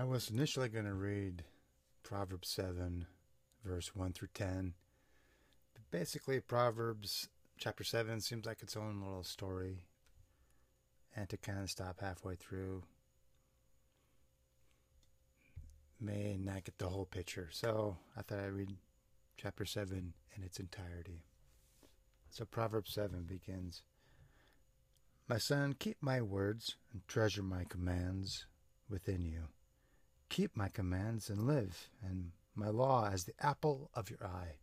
I was initially going to read Proverbs 7, verse 1 through 10. But basically, Proverbs chapter 7 seems like its own little story. And to kind of stop halfway through may not get the whole picture. So I thought I'd read chapter 7 in its entirety. So Proverbs 7 begins My son, keep my words and treasure my commands within you. Keep my commands and live, and my law as the apple of your eye.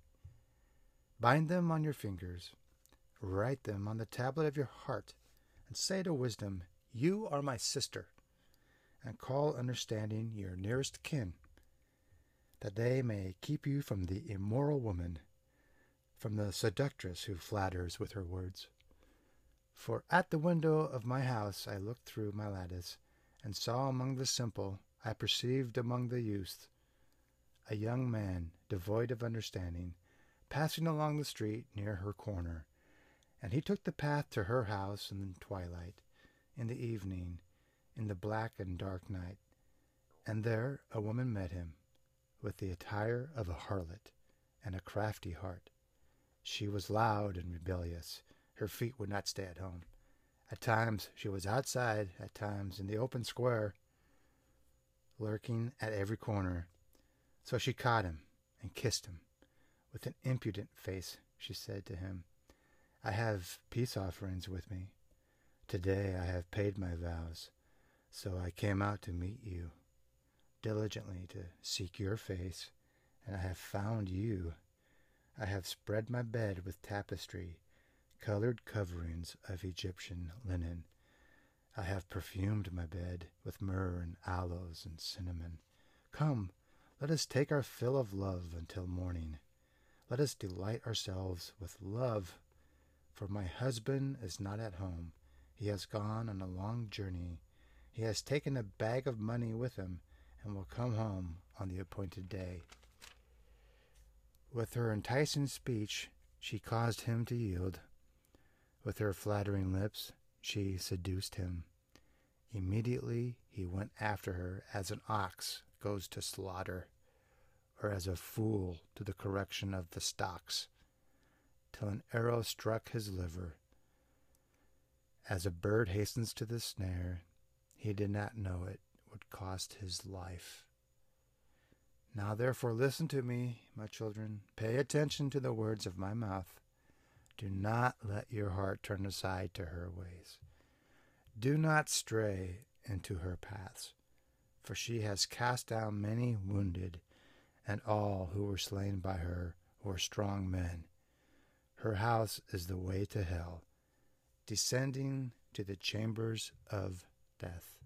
Bind them on your fingers, write them on the tablet of your heart, and say to wisdom, You are my sister, and call understanding your nearest kin, that they may keep you from the immoral woman, from the seductress who flatters with her words. For at the window of my house I looked through my lattice, and saw among the simple I perceived among the youths a young man devoid of understanding, passing along the street near her corner. And he took the path to her house in the twilight, in the evening, in the black and dark night. And there a woman met him, with the attire of a harlot and a crafty heart. She was loud and rebellious. Her feet would not stay at home. At times she was outside, at times in the open square lurking at every corner. So she caught him and kissed him. With an impudent face, she said to him, I have peace offerings with me. Today I have paid my vows, so I came out to meet you, diligently to seek your face, and I have found you. I have spread my bed with tapestry, colored coverings of Egyptian linen I have perfumed my bed with myrrh and aloes and cinnamon. Come, let us take our fill of love until morning. Let us delight ourselves with love. For my husband is not at home. He has gone on a long journey. He has taken a bag of money with him and will come home on the appointed day. With her enticing speech, she caused him to yield. With her flattering lips, she seduced him. Immediately he went after her as an ox goes to slaughter, or as a fool to the correction of the stocks, till an arrow struck his liver. As a bird hastens to the snare, he did not know it would cost his life. Now therefore listen to me, my children. Pay attention to the words of my mouth. Do not let your heart turn aside to her ways. Do not stray into her paths, for she has cast down many wounded, and all who were slain by her were strong men. Her house is the way to hell, descending to the chambers of death.